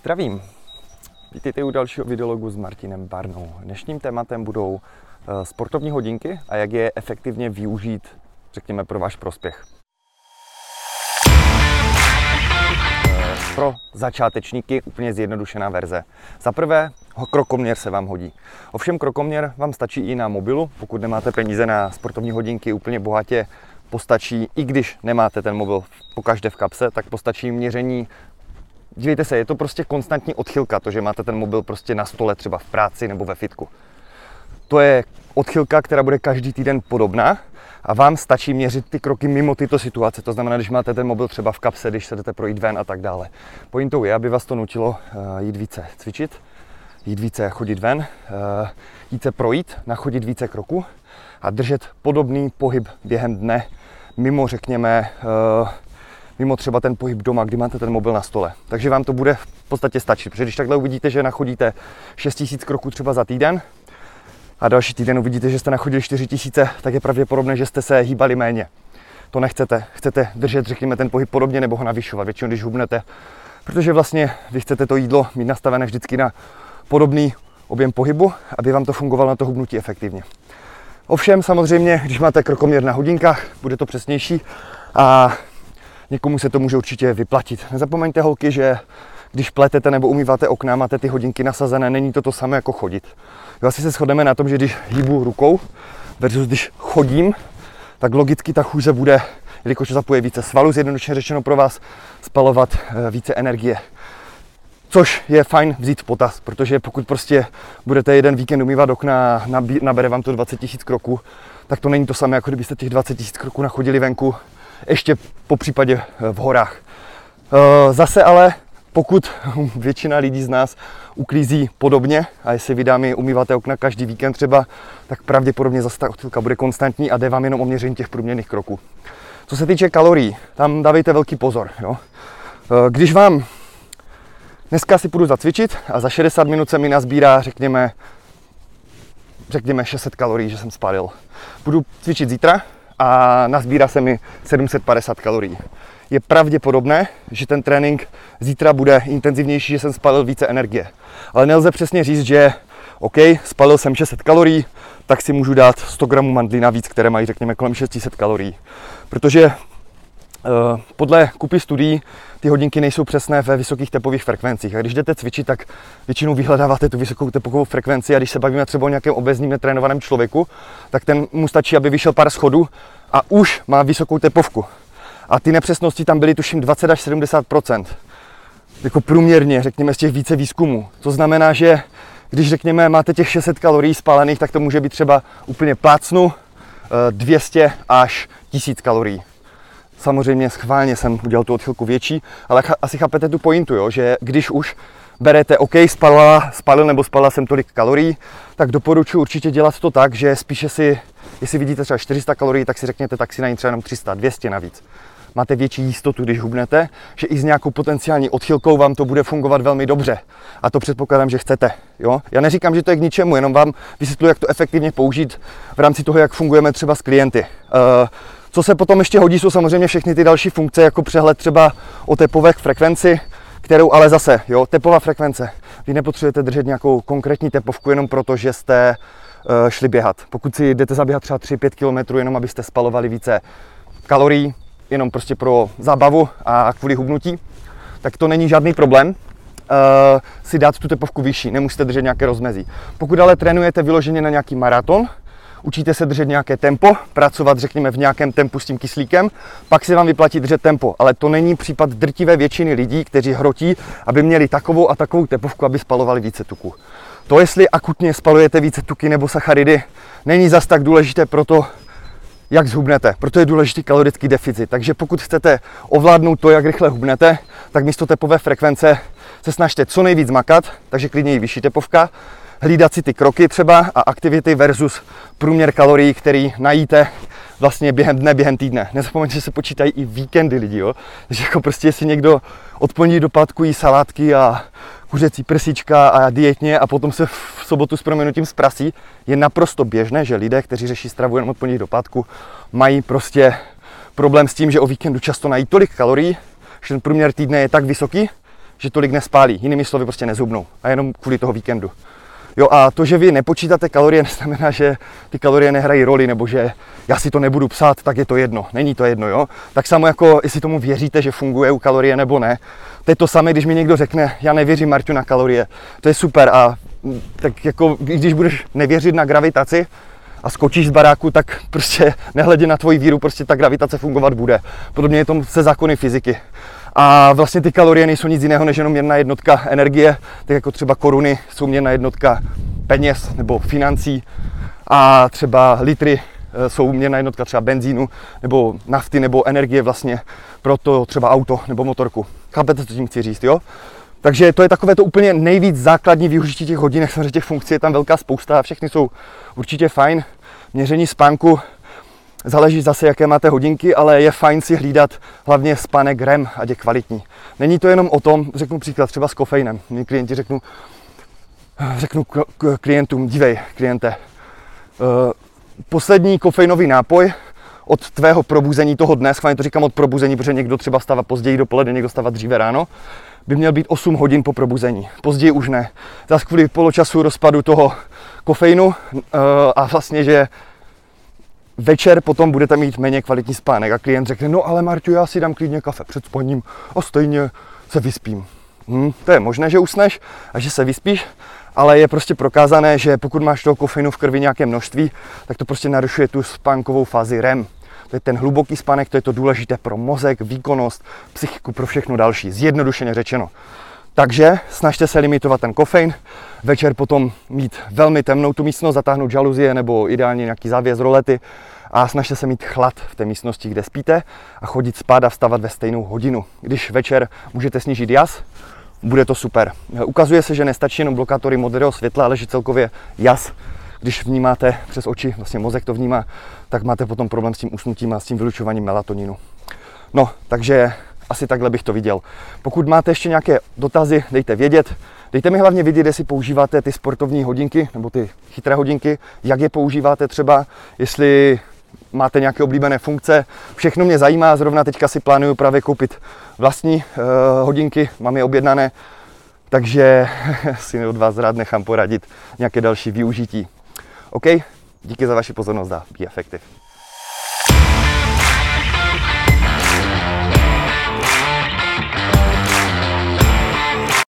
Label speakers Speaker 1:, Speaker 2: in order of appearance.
Speaker 1: Zdravím. Vítejte u dalšího videologu s Martinem Barnou. Dnešním tématem budou eh, sportovní hodinky a jak je efektivně využít, řekněme, pro váš prospěch. Eh, pro začátečníky úplně zjednodušená verze. Za prvé, krokoměr se vám hodí. Ovšem krokoměr vám stačí i na mobilu, pokud nemáte peníze na sportovní hodinky úplně bohatě, postačí, i když nemáte ten mobil pokaždé v kapse, tak postačí měření dívejte se, je to prostě konstantní odchylka, to, že máte ten mobil prostě na stole třeba v práci nebo ve fitku. To je odchylka, která bude každý týden podobná a vám stačí měřit ty kroky mimo tyto situace. To znamená, když máte ten mobil třeba v kapse, když se jdete projít ven a tak dále. Pointou je, aby vás to nutilo uh, jít více cvičit, jít více chodit ven, uh, jít se projít, nachodit více kroků a držet podobný pohyb během dne, mimo řekněme uh, mimo třeba ten pohyb doma, kdy máte ten mobil na stole. Takže vám to bude v podstatě stačit, protože když takhle uvidíte, že nachodíte 6000 kroků třeba za týden a další týden uvidíte, že jste nachodili 4000, tak je pravděpodobné, že jste se hýbali méně. To nechcete. Chcete držet, řekněme, ten pohyb podobně nebo ho navyšovat, většinou když hubnete. Protože vlastně vy chcete to jídlo mít nastavené vždycky na podobný objem pohybu, aby vám to fungovalo na to hubnutí efektivně. Ovšem samozřejmě, když máte krokoměr na hodinkách, bude to přesnější a někomu se to může určitě vyplatit. Nezapomeňte holky, že když pletete nebo umýváte okna, máte ty hodinky nasazené, není to to samé jako chodit. Jo, asi se shodneme na tom, že když hýbu rukou versus když chodím, tak logicky ta chůze bude, jelikož zapuje více svalů, zjednodušeně řečeno pro vás, spalovat eh, více energie. Což je fajn vzít v potaz, protože pokud prostě budete jeden víkend umývat okna a nabere vám to 20 000 kroků, tak to není to samé, jako kdybyste těch 20 000 kroků nachodili venku ještě po případě eh, v horách. Eh, zase ale pokud většina lidí z nás uklízí podobně a jestli vy dámy umýváte okna každý víkend třeba, tak pravděpodobně zase ta odchylka bude konstantní a jde vám jenom o měření těch průměrných kroků. Co se týče kalorií, tam dávejte velký pozor. Jo? Eh, když vám dneska si půjdu zacvičit a za 60 minut se mi nazbírá, řekněme, řekněme 600 kalorií, že jsem spálil. Budu cvičit zítra, a nazbírá se mi 750 kalorií. Je pravděpodobné, že ten trénink zítra bude intenzivnější, že jsem spalil více energie. Ale nelze přesně říct, že OK, spalil jsem 600 kalorií, tak si můžu dát 100 gramů mandlí navíc, které mají řekněme kolem 600 kalorií. Protože podle kupy studií ty hodinky nejsou přesné ve vysokých tepových frekvencích. A když jdete cvičit, tak většinou vyhledáváte tu vysokou tepovou frekvenci a když se bavíme třeba o nějakém obezním netrénovaném člověku, tak ten mu stačí, aby vyšel pár schodů a už má vysokou tepovku. A ty nepřesnosti tam byly tuším 20 až 70% jako průměrně, řekněme, z těch více výzkumů. To znamená, že když řekněme máte těch 600 kalorií spálených, tak to může být třeba úplně plácnu 200 eh, až 1000 kalorií. Samozřejmě schválně jsem udělal tu odchylku větší, ale asi chápete tu pointu, jo? že když už berete, OK, spalila, spalil nebo spalila jsem tolik kalorií, tak doporučuji určitě dělat to tak, že spíše si, jestli vidíte třeba 400 kalorií, tak si řekněte, tak si na ní třeba jenom 300, 200 navíc. Máte větší jistotu, když hubnete, že i s nějakou potenciální odchylkou vám to bude fungovat velmi dobře. A to předpokládám, že chcete. Jo? Já neříkám, že to je k ničemu, jenom vám vysvětluji, jak to efektivně použít v rámci toho, jak fungujeme třeba s klienty. Uh, co se potom ještě hodí, jsou samozřejmě všechny ty další funkce, jako přehled třeba o tepové frekvenci, kterou ale zase, jo, tepová frekvence. Vy nepotřebujete držet nějakou konkrétní tepovku jenom proto, že jste uh, šli běhat. Pokud si jdete zaběhat třeba 3-5 km, jenom abyste spalovali více kalorií, jenom prostě pro zábavu a kvůli hubnutí, tak to není žádný problém uh, si dát tu tepovku vyšší, nemusíte držet nějaké rozmezí. Pokud ale trénujete vyloženě na nějaký maraton, učíte se držet nějaké tempo, pracovat řekněme v nějakém tempu s tím kyslíkem, pak se vám vyplatí držet tempo. Ale to není případ drtivé většiny lidí, kteří hrotí, aby měli takovou a takovou tepovku, aby spalovali více tuku. To, jestli akutně spalujete více tuky nebo sacharidy, není zas tak důležité pro to, jak zhubnete. Proto je důležitý kalorický deficit. Takže pokud chcete ovládnout to, jak rychle hubnete, tak místo tepové frekvence se snažte co nejvíc makat, takže klidně i vyšší tepovka, hlídat si ty kroky třeba a aktivity versus průměr kalorií, který najíte vlastně během dne, během týdne. Nezapomeňte, že se počítají i víkendy lidi, jo. Takže jako prostě jestli někdo od pondělí do pátku jí salátky a kuřecí prsička a dietně a potom se v sobotu s proměnutím zprasí, je naprosto běžné, že lidé, kteří řeší stravu jenom od pondělí do pátku, mají prostě problém s tím, že o víkendu často nají tolik kalorií, že ten průměr týdne je tak vysoký, že tolik nespálí. Jinými slovy prostě nezubnou. A jenom kvůli toho víkendu. Jo a to, že vy nepočítáte kalorie, neznamená, že ty kalorie nehrají roli, nebo že já si to nebudu psát, tak je to jedno. Není to jedno, jo. Tak samo jako, jestli tomu věříte, že funguje u kalorie nebo ne. To je to samé, když mi někdo řekne, já nevěřím Marťu na kalorie. To je super a mm, tak jako, když budeš nevěřit na gravitaci, a skočíš z baráku, tak prostě nehledě na tvoji víru, prostě ta gravitace fungovat bude. Podobně je to se zákony fyziky. A vlastně ty kalorie nejsou nic jiného než jenom jedna jednotka energie, tak jako třeba koruny jsou měrná jednotka peněz nebo financí a třeba litry eh, jsou měrná jednotka třeba benzínu nebo nafty nebo energie vlastně pro to třeba auto nebo motorku. Chápete, co tím chci říct, jo? Takže to je takové to úplně nejvíc základní využití těch hodinek, samozřejmě těch funkcí je tam velká spousta a všechny jsou určitě fajn. Měření spánku Záleží zase, jaké máte hodinky, ale je fajn si hlídat hlavně spánek REM, ať je kvalitní. Není to jenom o tom, řeknu příklad třeba s kofeinem. Mí klienti řeknu, řeknu klientům, dívej, kliente, eh, poslední kofeinový nápoj od tvého probuzení toho dne, schválně to říkám od probuzení, protože někdo třeba stává později dopoledne, někdo stává dříve ráno, by měl být 8 hodin po probuzení. Později už ne. Zase kvůli poločasu rozpadu toho kofeinu eh, a vlastně, že večer potom budete mít méně kvalitní spánek a klient řekne, no ale Marťu, já si dám klidně kafe před spaním a stejně se vyspím. Hm, to je možné, že usneš a že se vyspíš, ale je prostě prokázané, že pokud máš toho kofeinu v krvi nějaké množství, tak to prostě narušuje tu spánkovou fázi REM. To je ten hluboký spánek, to je to důležité pro mozek, výkonnost, psychiku, pro všechno další, zjednodušeně řečeno. Takže snažte se limitovat ten kofein, večer potom mít velmi temnou tu místnost, zatáhnout žaluzie nebo ideálně nějaký závěs rolety a snažte se mít chlad v té místnosti, kde spíte a chodit spát a vstávat ve stejnou hodinu. Když večer můžete snížit jas, bude to super. Ukazuje se, že nestačí jenom blokátory modrého světla, ale že celkově jas, když vnímáte přes oči, vlastně mozek to vnímá, tak máte potom problém s tím usnutím a s tím vylučováním melatoninu. No, takže asi takhle bych to viděl. Pokud máte ještě nějaké dotazy, dejte vědět. Dejte mi hlavně vědět, jestli používáte ty sportovní hodinky nebo ty chytré hodinky, jak je používáte třeba, jestli máte nějaké oblíbené funkce. Všechno mě zajímá, zrovna teďka si plánuju právě koupit vlastní uh, hodinky, mám je objednané, takže si od vás rád nechám poradit nějaké další využití. OK, díky za vaši pozornost a be effective.